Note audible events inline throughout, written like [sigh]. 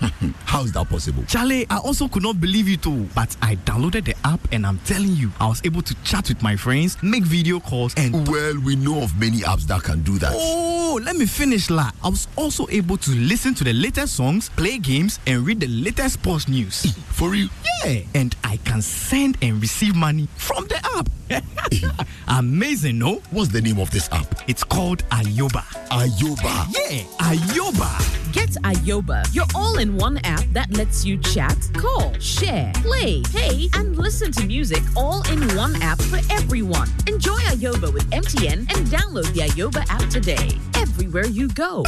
[laughs] How is that possible? Charlie, I also could not believe it too. But I downloaded the app and I'm telling you, I was able to chat with my friends, make video calls, and. Well, we know of many apps that can do that. Oh, let me finish, La. I was also able to listen to the latest songs, play games, and read the latest sports news. For real? Yeah, and I can send and receive money from the app. [laughs] Amazing, no? What's the name of this app? It's called Ayoba. Ayoba. Yeah, Ayoba. Get Ayoba, your all in one app that lets you chat, call, share, play, pay, and listen to music all in one app for everyone. Enjoy Ayoba with MTN and download the Ayoba app today. Everywhere you go.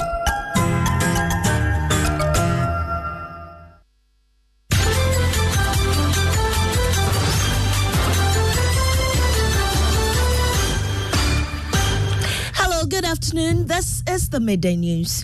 Hello, good afternoon. This is the midday news.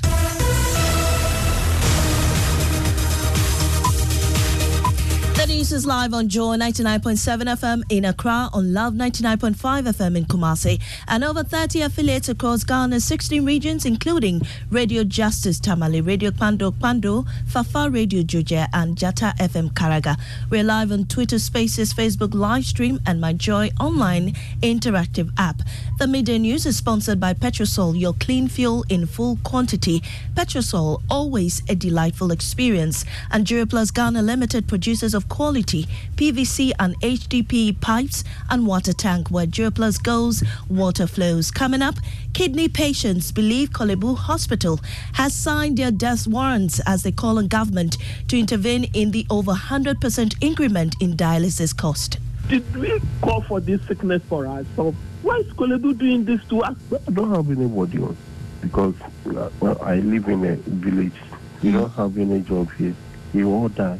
News is live on Joy 99.7 FM in Accra, on Love 99.5 FM in Kumasi, and over 30 affiliates across Ghana's 16 regions, including Radio Justice Tamale, Radio Pando Pando, Fafa Radio Joje, and Jata FM Karaga. We're live on Twitter Spaces, Facebook live stream, and My Joy online interactive app. The midday news is sponsored by Petrosol, your clean fuel in full quantity. Petrosol, always a delightful experience. And Duraplast Ghana Limited, producers of PVC and HDPE pipes and water tank where Duraplast goes, water flows. Coming up, kidney patients believe Korle Bu Hospital has signed their death warrants as they call on government to intervene in the over 100% increment in dialysis cost. Did we call for this sickness for us? So Why is Korle Bu doing this to us? I don't have anybody on because uh, well, I live in a village. We don't have any job here. We all die.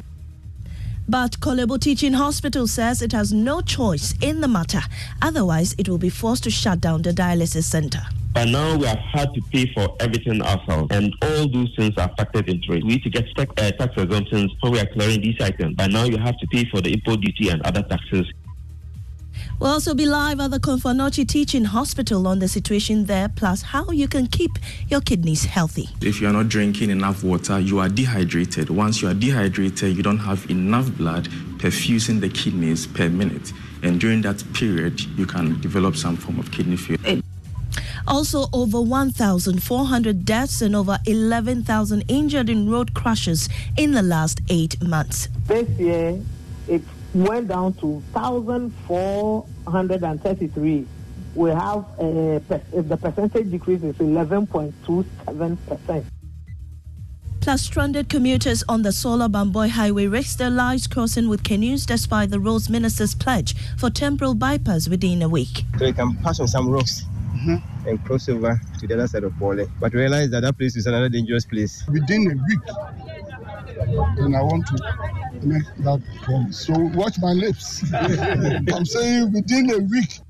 But Korle Bu Teaching Hospital says it has no choice in the matter. Otherwise, it will be forced to shut down the dialysis center. By now, we have had to pay for everything ourselves, and all those things are factored into it. We need to get tax, uh, tax exemptions when we are clearing these items. By now, you have to pay for the import duty and other taxes. We'll also be live at the Komfo Anokye Teaching Hospital on the situation there, plus how you can keep your kidneys healthy. If you are not drinking enough water, you are dehydrated. Once you are dehydrated, you don't have enough blood perfusing the kidneys per minute. And during that period, you can develop some form of kidney failure. Also, over 1,400 deaths and over 11,000 injured in road crashes in the last eight months. This year, it went down to 1,433. We have uh, per- the percentage decrease is 11.27%. Plus, stranded commuters on the Solar Bamboi Highway risk their lives crossing with canoes despite the roads minister's pledge for temporal bypass within a week. So you can pass on some rocks and cross over to the other side of Bole. But realize that that place is another dangerous place. within a week. And I want to make that promise. So watch my lips. [laughs] I'm saying within a week.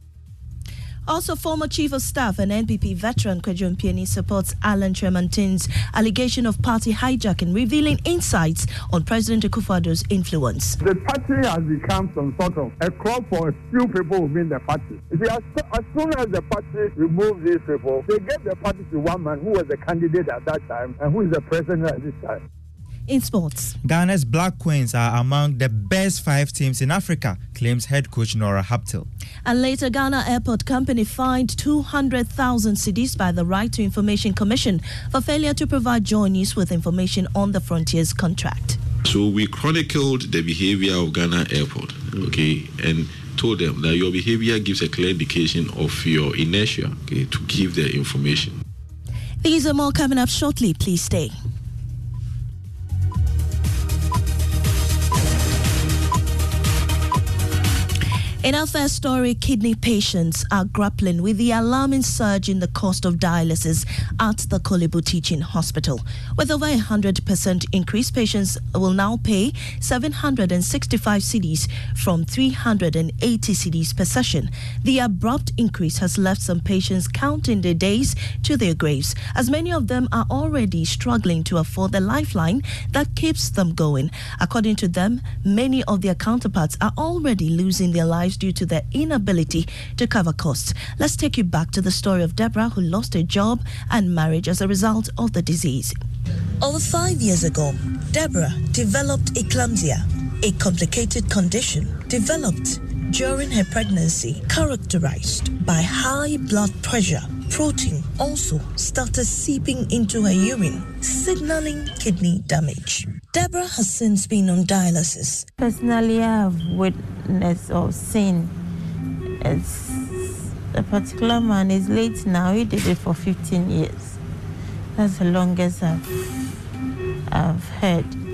Also, former Chief of Staff and NPP veteran Kwadwo Mpiani supports Alan Kyerematen's allegation of party hijacking, revealing insights on President Akufo-Addo's influence. The party has become some sort of a club for a few people within the party. See, as, as soon as the party removes these people, they gave the party to one man who was the candidate at that time and who is the president at this time. In sports, Ghana's Black Queens are among the best five teams in Africa, claims head coach Nora Häuptle. and later Ghana Airport Company fined 200,000 cedis by the Right to Information Commission for failure to provide Joy with information on the Frontiers contract. So we chronicled the behavior of Ghana Airport, okay, and told them that your behavior gives a clear indication of your inertia, okay, to give the information. These are more coming up shortly. Please stay. In our first story, kidney patients are grappling with the alarming surge in the cost of dialysis at the Korle Bu Teaching Hospital. With over a 100% increase, patients will now pay 765 cedis from 380 cedis per session. The abrupt increase has left some patients counting their days to their graves, as many of them are already struggling to afford the lifeline that keeps them going. According to them, many of their counterparts are already losing their lives due to their inability to cover costs. Let's take you back to the story of Deborah, who lost her job and marriage as a result of the disease. Over five years ago, Deborah developed eclampsia, a complicated condition developed during her pregnancy characterized by high blood pressure. Protein also started seeping into her urine, signaling kidney damage. Deborah has since been on dialysis. Personally, I have witnessed or seen it's a particular man is late now. He did it for 15 years. That's the longest I've, I've heard.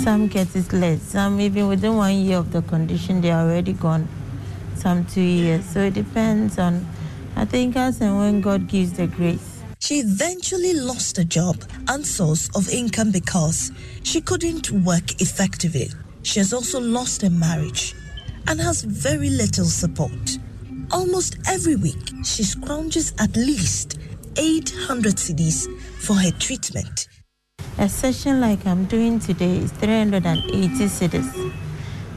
Some get it less. Some even within one year of the condition, they are already gone. Some two years. So it depends on, I think, as and when God gives the grace. She eventually lost a job and source of income because she couldn't work effectively. She has also lost her marriage and has very little support. Almost every week, she scrounges at least 800 cedis for her treatment. A session like I'm doing today is 380 cedis.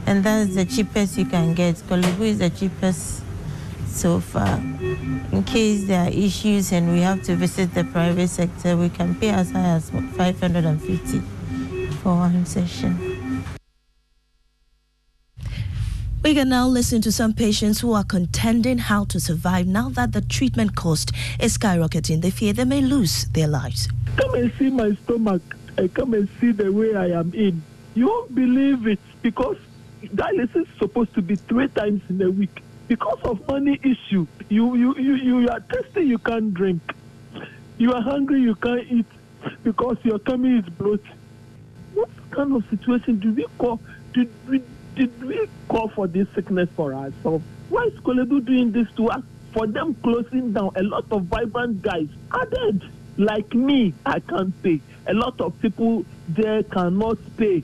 And that's the cheapest you can get. Korle Bu is the cheapest so far. In case there are issues and we have to visit the private sector, we can pay as high as 550 for one session. We can now listen to some patients who are contending how to survive now that the treatment cost is skyrocketing. They fear they may lose their lives. Come and see my stomach. I come and see the way I am in. You won't believe it because dialysis is supposed to be three times in a week. Because of money issue, you you, you, you are thirsty, you can't drink. You are hungry, you can't eat because your tummy is bloated. What kind of situation do we call? Did we did we call for this sickness for us? ourselves? Why is Korle Bu doing this to us? For them closing down, a lot of vibrant guys are dead. Like me, I can't pay. A lot of people there cannot pay.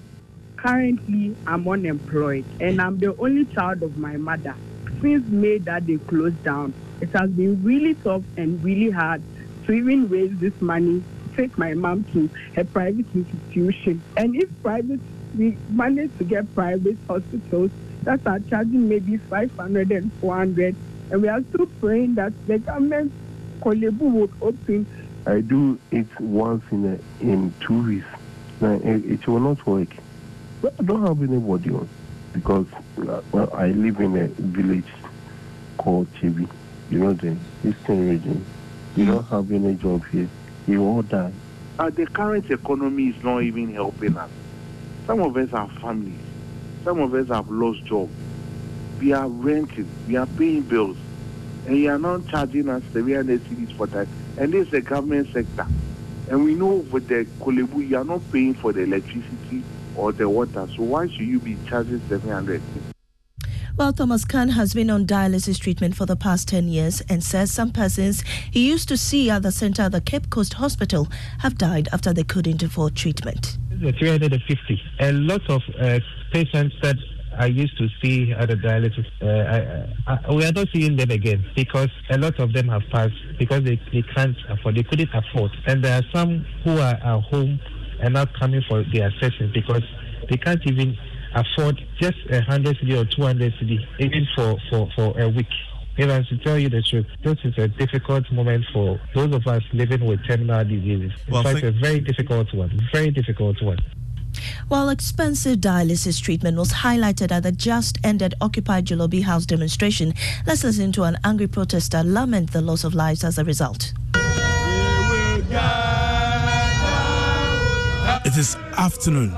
Currently, I'm unemployed and I'm the only child of my mother. Since May that they closed down, it has been really tough and really hard to even raise this money take my mom to a private institution. And if private, we manage to get private hospitals that are charging maybe 500 and 400, and we are still praying that the government Korle Bu would open I do it once in a, in two weeks. Now, it, it will not work. But I don't have anybody on because uh, well, I live in a village called Chibi. You know the eastern region. You don't have any job here. You all die. Uh, the current economy is not even helping us. Some of us have families. Some of us have lost jobs. We are renting. We are paying bills. And you are not charging us 300 cedis for that. And this is the government sector. And we know with the Korle Bu, you are not paying for the electricity or the water. So why should you be charging 700? Well, Thomas Khan has been on dialysis treatment for the past 10 years and says some persons he used to see at the center of the Cape Coast Hospital have died after they couldn't afford treatment. 350. A lot of uh, patients that I used to see at the dialysis, uh, I, I, we are not seeing them again because a lot of them have passed because they, they can't afford, they couldn't afford. And there are some who are at home and not coming for their sessions because they can't even afford just a 100 cedi or 200 cedi, even for, for, for a week. If I to tell you the truth, this is a difficult moment for those of us living with terminal diseases. In Well, fact, thank- a very difficult one, very difficult one. While expensive dialysis treatment was highlighted at the just ended Occupy Julorbi House demonstration, let's listen to an angry protester lament the loss of lives as a result. It is afternoon.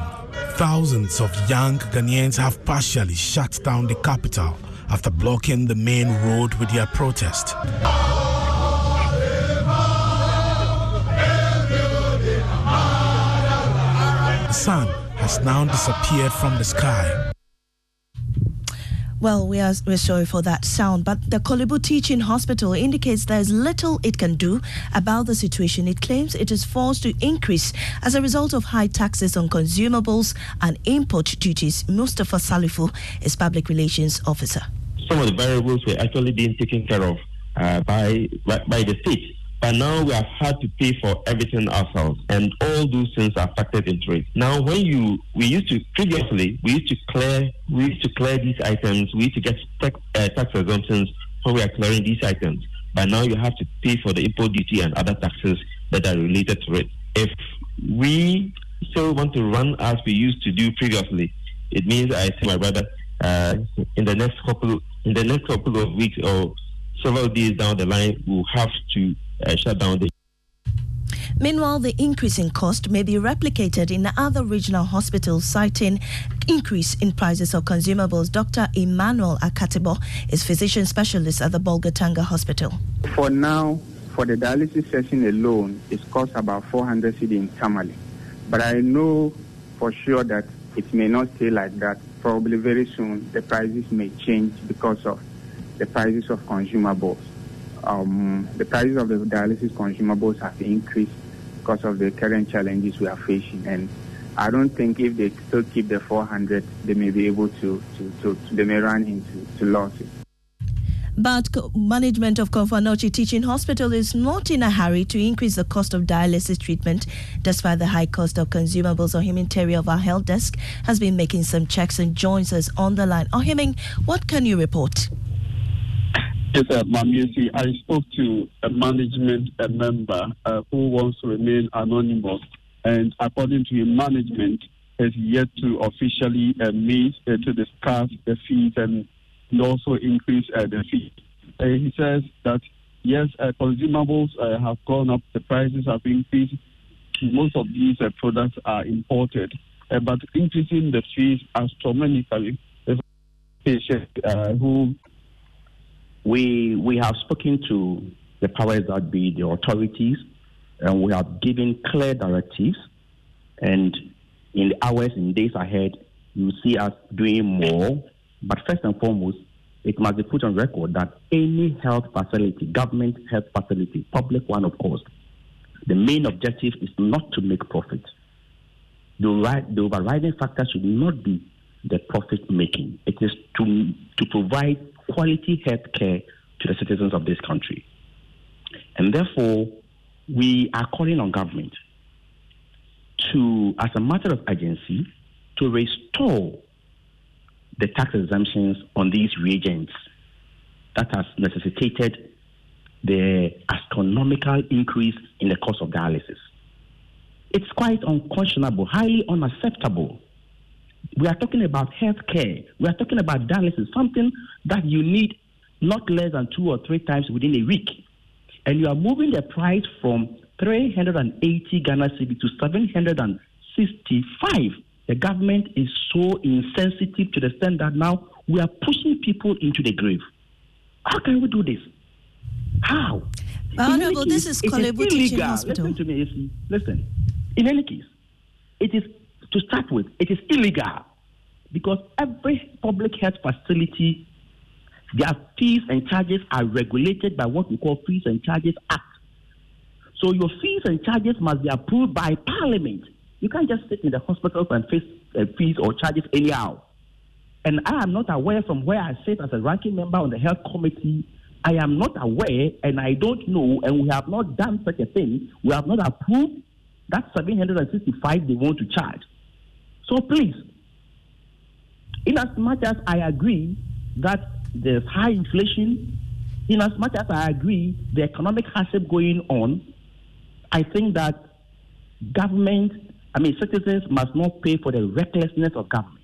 Thousands of young Ghanaians have partially shut down the capital after blocking the main road with their protest. The sun has now disappeared from the sky. Well, we are we're sorry for that sound, but the Korle Bu Teaching Hospital indicates there is little it can do about the situation. It claims it is forced to increase as a result of high taxes on consumables and import duties. Mustafa Salifu is public relations officer. some of the variables were actually being taken care of uh, by, by by the state. But now we have had to pay for everything ourselves, and all those things are factored into it. Now, when you we used to previously we used to clear we used to clear these items. We used to get tax, uh, tax exemptions when we are clearing these items. But now you have to pay for the import duty and other taxes that are related to it. If we still want to run as we used to do previously. It means I think my brother uh, in the next couple in the next couple of weeks or several days down the line we'll have to Uh, shut down the Meanwhile, the increase in cost may be replicated in other regional hospitals, citing increase in prices of consumables. Dr. Emmanuel Akatibo is physician specialist at the Bolgatanga Hospital. For now, for the dialysis session alone, it costs about 400 cedi in Tamale. But I know for sure that it may not stay like that. Probably very soon, the prices may change because of the prices of consumables. Um, the prices of the dialysis consumables have increased because of the current challenges we are facing. And I don't think if they still keep the 400, they may be able to, to, to, to they may run into to losses. But management of Komfo Teaching Hospital is not in a hurry to increase the cost of dialysis treatment, despite the high cost of consumables. Ohiming Terry of our health desk has been making some checks and joins us on the line. Ohiming, what can you report? Yes, uh, Mamiesi, I spoke to a management a member uh, who wants to remain anonymous, and according to him, management has yet to officially uh, meet uh, to discuss the fees and, also increase uh, the fees. Uh, he says that yes, uh, consumables have gone up, the prices have increased. Most of these products are imported, but increasing the fees astronomically. Patient who we we have spoken to the powers that be, the authorities, and we have given clear directives. And in the hours and days ahead, you see us doing more. But first and foremost, it must be put on record that any health facility, government health facility, public one, of course, the main objective is not to make profit. The, right, the overriding factor should not be the profit making. It is to, to provide quality health care to the citizens of this country. And therefore, we are calling on government to, as a matter of urgency, to restore the tax exemptions on these reagents that has necessitated the astronomical increase in the cost of dialysis. It's quite unconscionable, highly unacceptable we are talking about health care. We are talking about dialysis, something that you need not less than two or three times within a week. And you are moving the price from 380 Ghana cedi to 765. The government is so insensitive to the extent that now we are pushing people into the grave. How can we do this? How? Honorable, this is Korle-Bu Teaching Hospital. Listen to me. Listen. In any case, it is to start with, it is illegal because every public health facility, their fees and charges are regulated by what we call Fees and Charges Act. So your fees and charges must be approved by Parliament. You can't just sit in the hospitals and face uh, fees or charges anyhow. And I am not aware from where I sit as a ranking member on the health committee. I am not aware and I don't know, and we have not done such a thing. We have not approved that 765 they want to charge. So please, in as much as I agree that there's high inflation, in as much as I agree the economic hardship going on, I think that government, I mean citizens must not pay for the recklessness of government.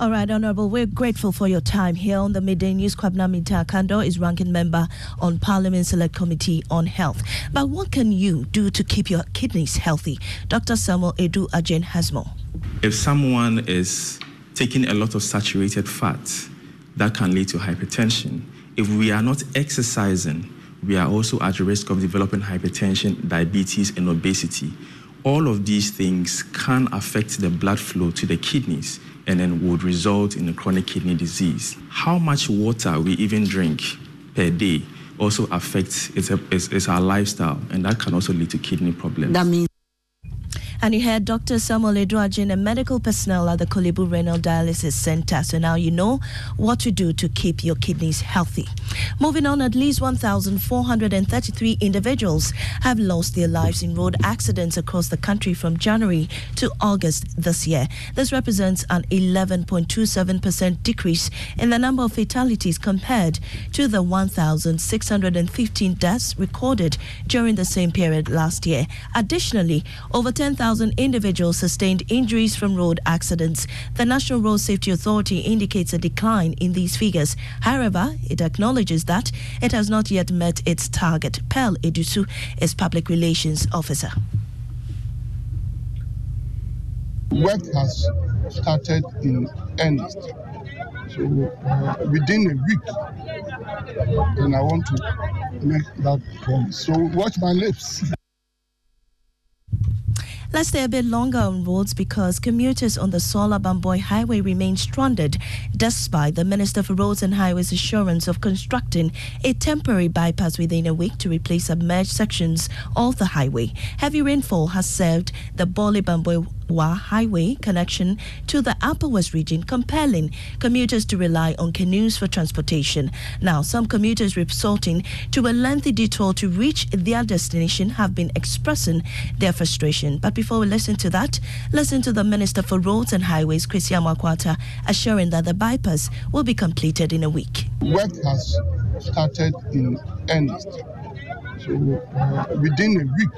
All right, Honorable, we're grateful for your time here on the Midday News. Kwabena Mintah Akandoh is ranking member on Parliament Select Committee on Health. But what can you do to keep your kidneys healthy? Dr. Samuel Edu Ajen has more. If someone is taking a lot of saturated fat, that can lead to hypertension. If we are not exercising, we are also at risk of developing hypertension, diabetes, and obesity. All of these things can affect the blood flow to the kidneys and then would result in a chronic kidney disease. How much water we even drink per day also affects it's, a, it's, it's our lifestyle, and that can also lead to kidney problems. That means And you had Dr. Samuel Eduajin and medical personnel at the Korle Bu Renal Dialysis Center. So now you know what to do to keep your kidneys healthy. Moving on, at least 1,433 individuals have lost their lives in road accidents across the country from January to August this year. This represents an 11.27% decrease in the number of fatalities compared to the 1,615 deaths recorded during the same period last year. Additionally, over 10,000 individuals sustained injuries from road accidents. The National Road Safety Authority indicates a decline in these figures. However, it acknowledges that it has not yet met its target. Pearl Edusu is public relations officer. Work has started in earnest. So uh, within a week, and I want to make that promise. So watch my lips. [laughs] Let's stay a bit longer on roads because commuters on the Sola Bamboi Highway remain stranded despite the Minister for Roads and Highways assurance of constructing a temporary bypass within a week to replace submerged sections of the highway. Heavy rainfall has served the Bole Bamboy Wa Highway connection to the Upper West region, compelling commuters to rely on canoes for transportation. Now, some commuters resorting to a lengthy detour to reach their destination have been expressing their frustration. But before we listen to that, listen to the Minister for Roads and Highways, Christian Makwata, assuring that the bypass will be completed in a week. Work has started in earnest. So uh, within a week,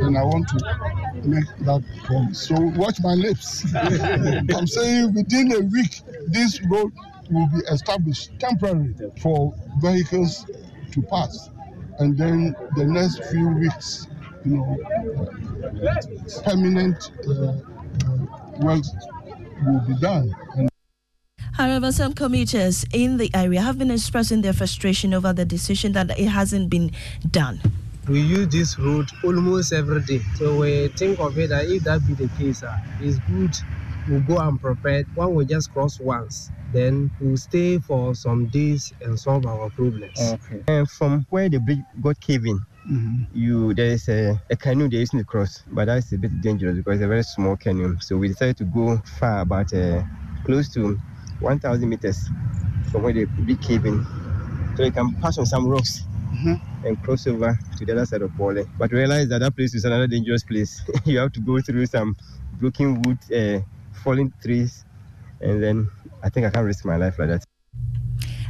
and I want to make that promise. So watch my lips. [laughs] I'm saying within a week, this road will be established temporarily for vehicles to pass. And then the next few weeks, you know, uh, permanent uh, uh, work will be done. And However, some commuters in the area have been expressing their frustration over the decision that it hasn't been done. We use this road almost every day. So we think of it that if that be the case, uh, it's good we go unprepared. One will just cross once. Then we'll stay for some days and solve our problems. Okay. And from where the bridge got caving, Mm-hmm. you there is a, a canoe they're using to cross, but that's a bit dangerous because it's a very small canoe. So we decided to go far, about uh, close to 1,000 meters from where the big caving, so you can pass on some rocks mm-hmm. and cross over to the other side of Bole. But realize that that place is another dangerous place. [laughs] you have to go through some broken wood, uh, falling trees, and then I think I can't risk my life like that.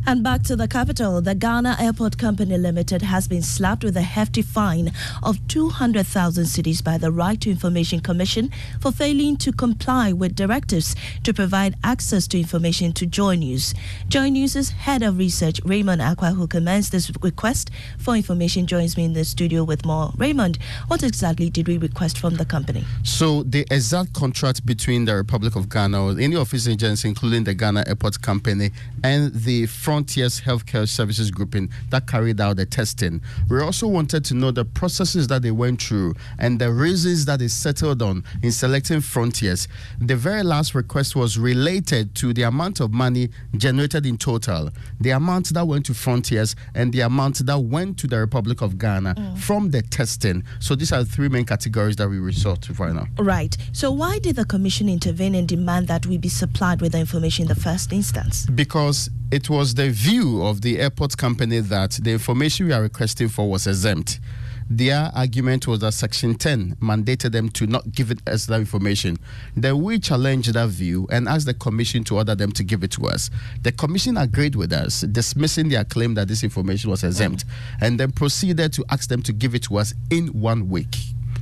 And back to the capital, the Ghana Airport Company Limited has been slapped with a hefty fine of 200,000 cedis by the Right to Information Commission for failing to comply with directives to provide access to information to Joy News. Joy News' head of research, Raymond Acquah, who commenced this request for information, joins me in the studio with more. Raymond, what exactly did we request from the company? So, the exact contract between the Republic of Ghana or any office agency, including the Ghana Airport Company, and the Frontiers Healthcare Services grouping that carried out the testing. We also wanted to know the processes that they went through and the reasons that they settled on in selecting Frontiers. The very last request was related to the amount of money generated in total, the amount that went to Frontiers, and the amount that went to the Republic of Ghana mm. from the testing. So these are the three main categories that we resort to right now. Right. So why did the Commission intervene and demand that we be supplied with the information in the first instance? Because it was the view of the airport company that the information we are requesting for was exempt. Their argument was that Section 10 mandated them to not give it us that information. Then we challenged that view and asked the Commission to order them to give it to us. The Commission agreed with us, dismissing their claim that this information was exempt, and then proceeded to ask them to give it to us in one week.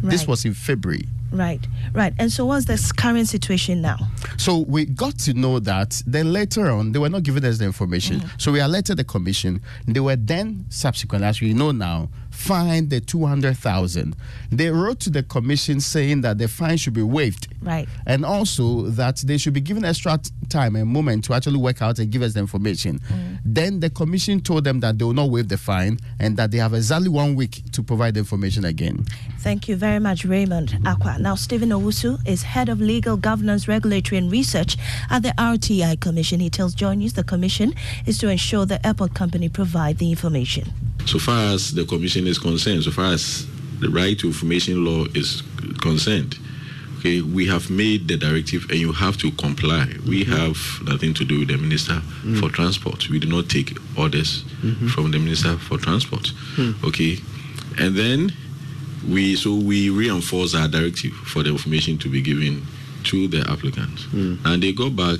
Right. This was in February. Right, right. And so, what's the current situation now? So, we got to know that. Then later on, they were not giving us the information. Mm-hmm. So, we alerted the commission. They were then, subsequently, as we know now, fined the 200,000. They wrote to the commission saying that the fine should be waived. Right. And also that they should be given extra time and moment to actually work out and give us the information. Mm. Then the commission told them that they will not waive the fine and that they have exactly one week to provide the information again. Thank you very much, Raymond Acquah. Now, Stephen Owusu is head of legal governance, regulatory, and research at the RTI Commission. He tells Joy News the commission is to ensure the airport company provide the information. So far as the commission is concerned, so far as the right to information law is concerned, okay, we have made the directive and you have to comply. We mm-hmm. have nothing to do with the Minister mm. for Transport. We do not take orders mm-hmm. from the Minister for Transport. Hmm. Okay, and then we so we reinforce our directive for the information to be given to the applicants, hmm. and they go back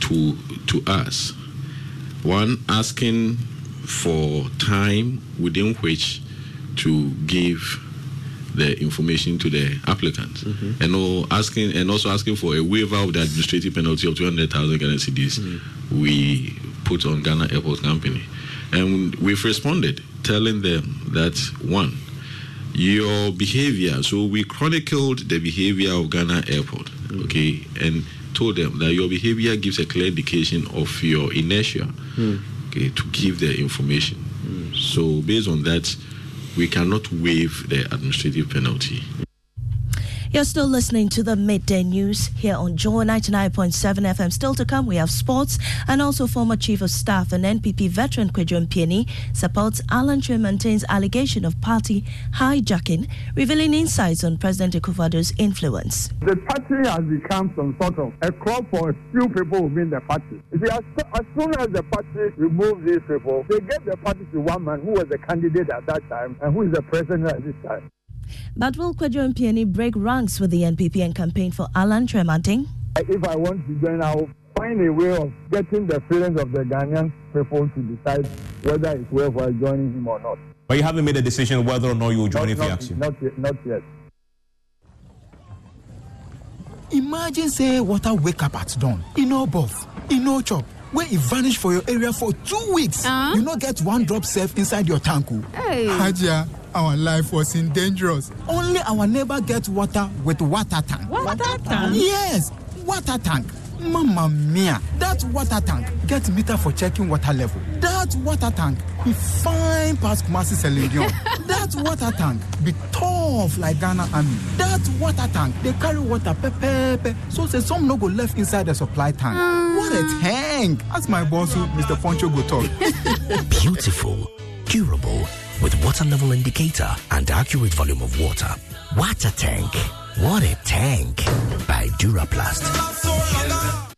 to to us. One asking for time within which to give the information to the applicant, mm-hmm. and all asking and also asking for a waiver of the administrative penalty of two hundred thousand Ghana cedis mm. we put on Ghana Airport Company, and we've responded telling them that one your behavior. So we chronicled the behavior of Ghana Airport, mm. okay, and told them that your behavior gives a clear indication of your inertia, mm. Okay, to give their information. So based on that, we cannot waive the administrative penalty. You're still listening to the midday news here on Joy 99.7 FM. Still to come, we have sports and also former Chief of Staff and NPP veteran Kwadwo Mpiani supports Alan Kyerematen's allegation of party hijacking, revealing insights on President Akufo-Addo's influence. The party has become some sort of a club for a few people within the party. You see, as, as soon as the party removes these people, they gave the party to one man who was a candidate at that time and who is the president at this time. But will Kwadwo Mpiani break ranks with the NPP and campaign for Alan Kyerematen? If I want to join, I'll find a way of getting the feelings of the Ghanaian people to decide whether it's worthwhile joining him or not. But you haven't made a decision whether or not you will join if he asks you. not yet. Not yet. Imagine say water wake up at dawn, e no bath, e no chop, wey e vanish for your area for two weeks. Ah. You no get one drop safe inside your tank o. Hey. Hajia, ah. Our life was in dangerous. Only our neighbor get water with water tank. Water tank? Yes, water tank. Mama mia, that water tank get meter for checking water level. That water tank be fine pass Kumasi Selenium. [laughs] that water tank be tough like Ghana Army. That water tank they carry water pepepe so say some no go left inside the supply tank. Mm. What a tank! As my boss Mr. Poncho go talk. [laughs] Beautiful, durable, with water level indicator and accurate volume of water. Water tank. What a tank! By Duraplast.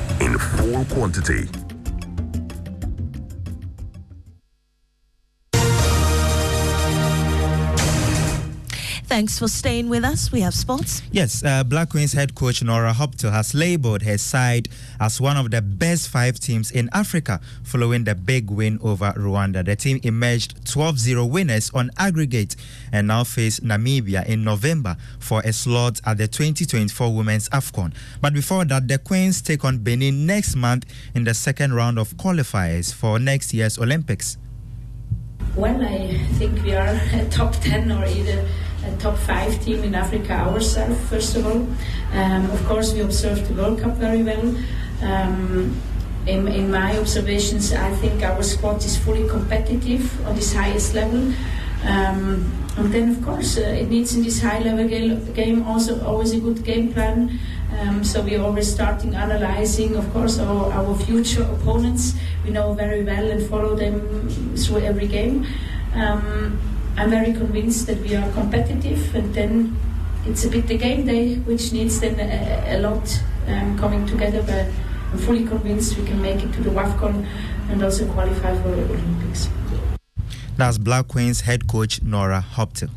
in full quantity. Thanks for staying with us. We have sports. Yes, uh, Black Queens head coach Nora Häuptle has labeled her side as one of the best five teams in Africa following the big win over Rwanda. The team emerged 12 0 winners on aggregate and now face Namibia in November for a slot at the 2024 Women's AFCON. But before that, the Queens take on Benin next month in the second round of qualifiers for next year's Olympics. Well, I think we are a [laughs] top 10 or either a top five team in Africa ourselves, first of all. Um, of course, we observed the World Cup very well. Um, in, in my observations, I think our squad is fully competitive on this highest level. Um, and then, of course, uh, it needs in this high level ga- game also always a good game plan. Um, so we're always starting analyzing, of course, our, our future opponents. We know very well and follow them through every game. Um, I'm very convinced that we are competitive, and then it's a bit the game day, which needs then a, a lot um, coming together. But I'm fully convinced we can make it to the WAFCON and also qualify for the Olympics. That's Black Queens head coach Nora Häuptle.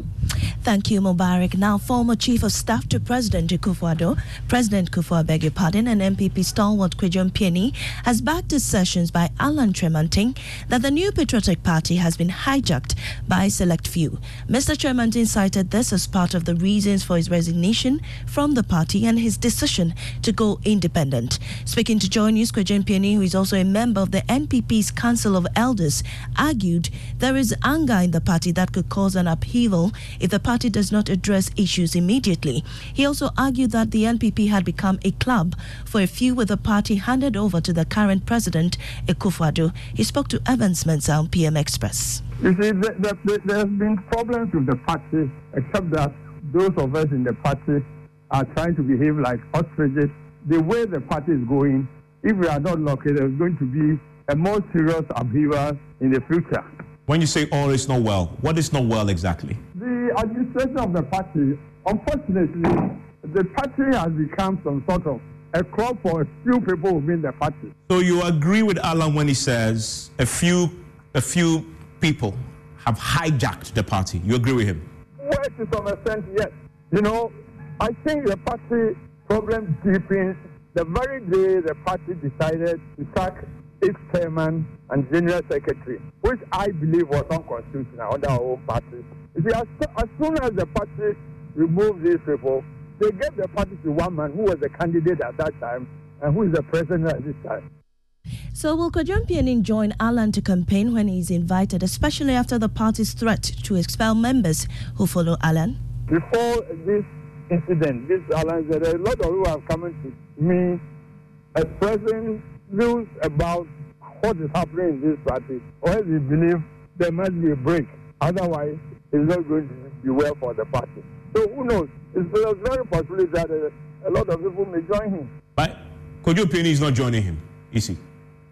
Thank you, Mubarak. Now, former Chief of Staff to President Akufo-Addo, President Kufuor, beg your pardon, and NPP stalwart Kwadwo Mpiani has backed assertions by Alan Kyerematen that the new Patriotic Party has been hijacked by a select few. Mr. Kyerematen cited this as part of the reasons for his resignation from the party and his decision to go independent. Speaking to Joy News, Kwadwo Mpiani, who is also a member of the NPP's Council of Elders, argued there is anger in the party that could cause an upheaval if the party does not address issues immediately. He also argued that the NPP had become a club for a few with the party handed over to the current president, Akufo-Addo. He spoke to Evans Mensah on PM Express. You see, the, the, the, there's been problems with the party, except that those of us in the party are trying to behave like ostriches. The way the party is going, if we are not lucky, there's going to be a more serious upheaval in the future. When you say all is not well, what is not well exactly? Administration of the party, unfortunately, the party has become some sort of a club for a few people within the party. So you agree with Alan when he says a few, a few people have hijacked the party. You agree with him? Well, to some extent, yes. You know, I think the party problem deepens the very day the party decided to sack its chairman and general secretary, which I believe was unconstitutional under our own party. See, as, as soon as the party removes these people, they get the party to one man who was the candidate at that time and who is the president at this time. So will Kwadwo Mpiani join Alan to campaign when he is invited, especially after the party's threat to expel members who follow Alan? Before this incident, this Alan said a lot of people have come to me expressing views about what is happening in this party, or we believe there must be a break. Otherwise, it's not going to be well for the party. So who knows? It's a very possible that uh, a lot of people may join him. But Kwadwo Mpiani is not joining him, is he?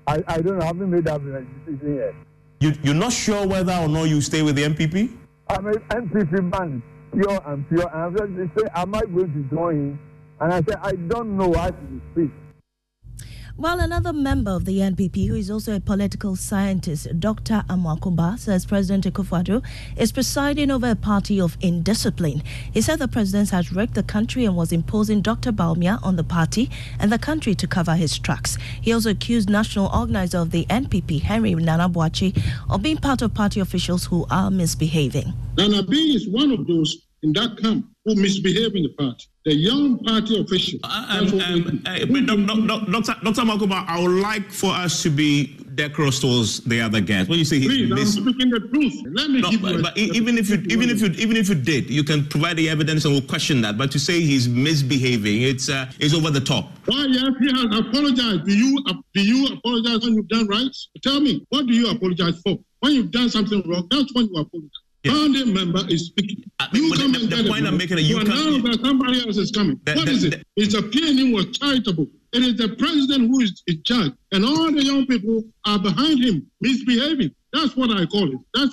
I, I don't know. I haven't made that decision yet. You, you're not sure whether or not you stay with the NPP? I'm an NPP man, pure and pure. And I'm just say, am I going to join him? And I said, I don't know how to speak. While another member of the NPP, who is also a political scientist, Dr. Amoako-Baah, says President Akufo-Addo is presiding over a party of indiscipline. He said the president has wrecked the country and was imposing Dr. Bawumia on the party and the country to cover his tracks. He also accused national organizer of the NPP, Henry Nana Boakye, of being part of party officials who are misbehaving. Nana B is one of those in that camp who misbehave in the party. The young party official. Um, um, uh, Dr. Dr. Makuba, I would like for us to be decorous towards the other guests. When you say Please, mis- I'm speaking the truth. Let me no, give but, you. but even if you even if you even if you did, you can provide the evidence and we'll question that. But to say he's misbehaving, it's uh, it's over the top. Why yes, he has apologized. Do you do you apologize when you've done right? Tell me, what do you apologize for? When you've done something wrong, that's when you apologize. Founding member is speaking. you come the- and the get point it. I'm making you can't- now that somebody else is coming. The- what the- is it? the- it's a PNM was charitable. It is the president who is in charge, and all the young people are behind him misbehaving. That's what I call it. That's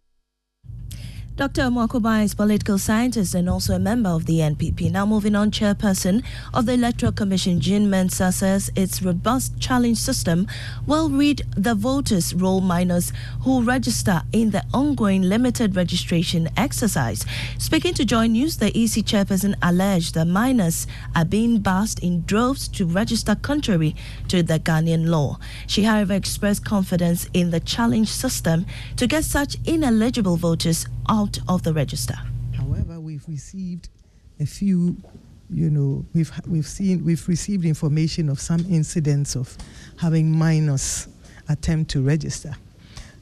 Dr. Mwakoba is political scientist and also a member of the NPP. Now moving on, chairperson of the Electoral Commission, Jean Mensah, says its robust challenge system will read the voters roll minors who register in the ongoing limited registration exercise. Speaking to Joy News, the EC chairperson alleged that minors are being bussed in droves to register contrary to the Ghanaian law. She, however, expressed confidence in the challenge system to get such ineligible voters out of the register. However, we've received a few, you know, we've we've seen we've received information of some incidents of having minors attempt to register.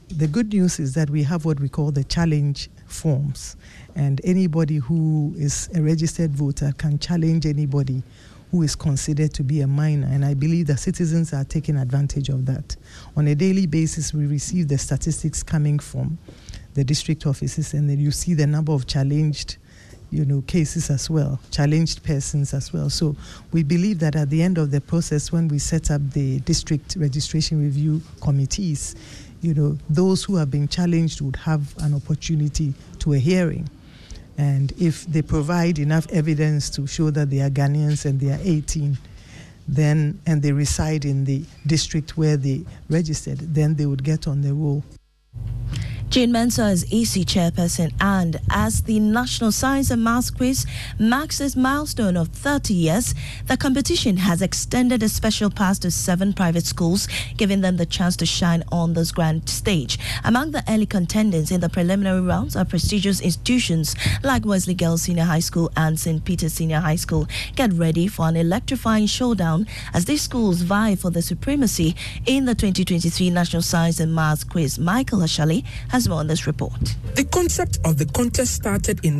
The good news is that we have what we call the challenge forms, and anybody who is a registered voter can challenge anybody who is considered to be a minor. And I believe that citizens are taking advantage of that. On a daily basis, we receive the statistics coming from the district offices, and then you see the number of challenged you know cases as well challenged persons as well. So we believe that at the end of the process when we set up the district registration review committees you know those who have been challenged would have an opportunity to a hearing. And if they provide enough evidence to show that they are Ghanaians and they are 18 then and they reside in the district where they registered then they would get on the roll Jean Mensah is EC chairperson and as the National Science and Maths Quiz marks its milestone of 30 years, the competition has extended a special pass to seven private schools, giving them the chance to shine on this grand stage. Among the early contenders in the preliminary rounds are prestigious institutions like Wesley Girls Senior High School and St. Peter's Senior High School. Get ready for an electrifying showdown as these schools vie for the supremacy in the 2023 National Science and Maths Quiz. Michael Ashali has more on this report. The concept of the contest started in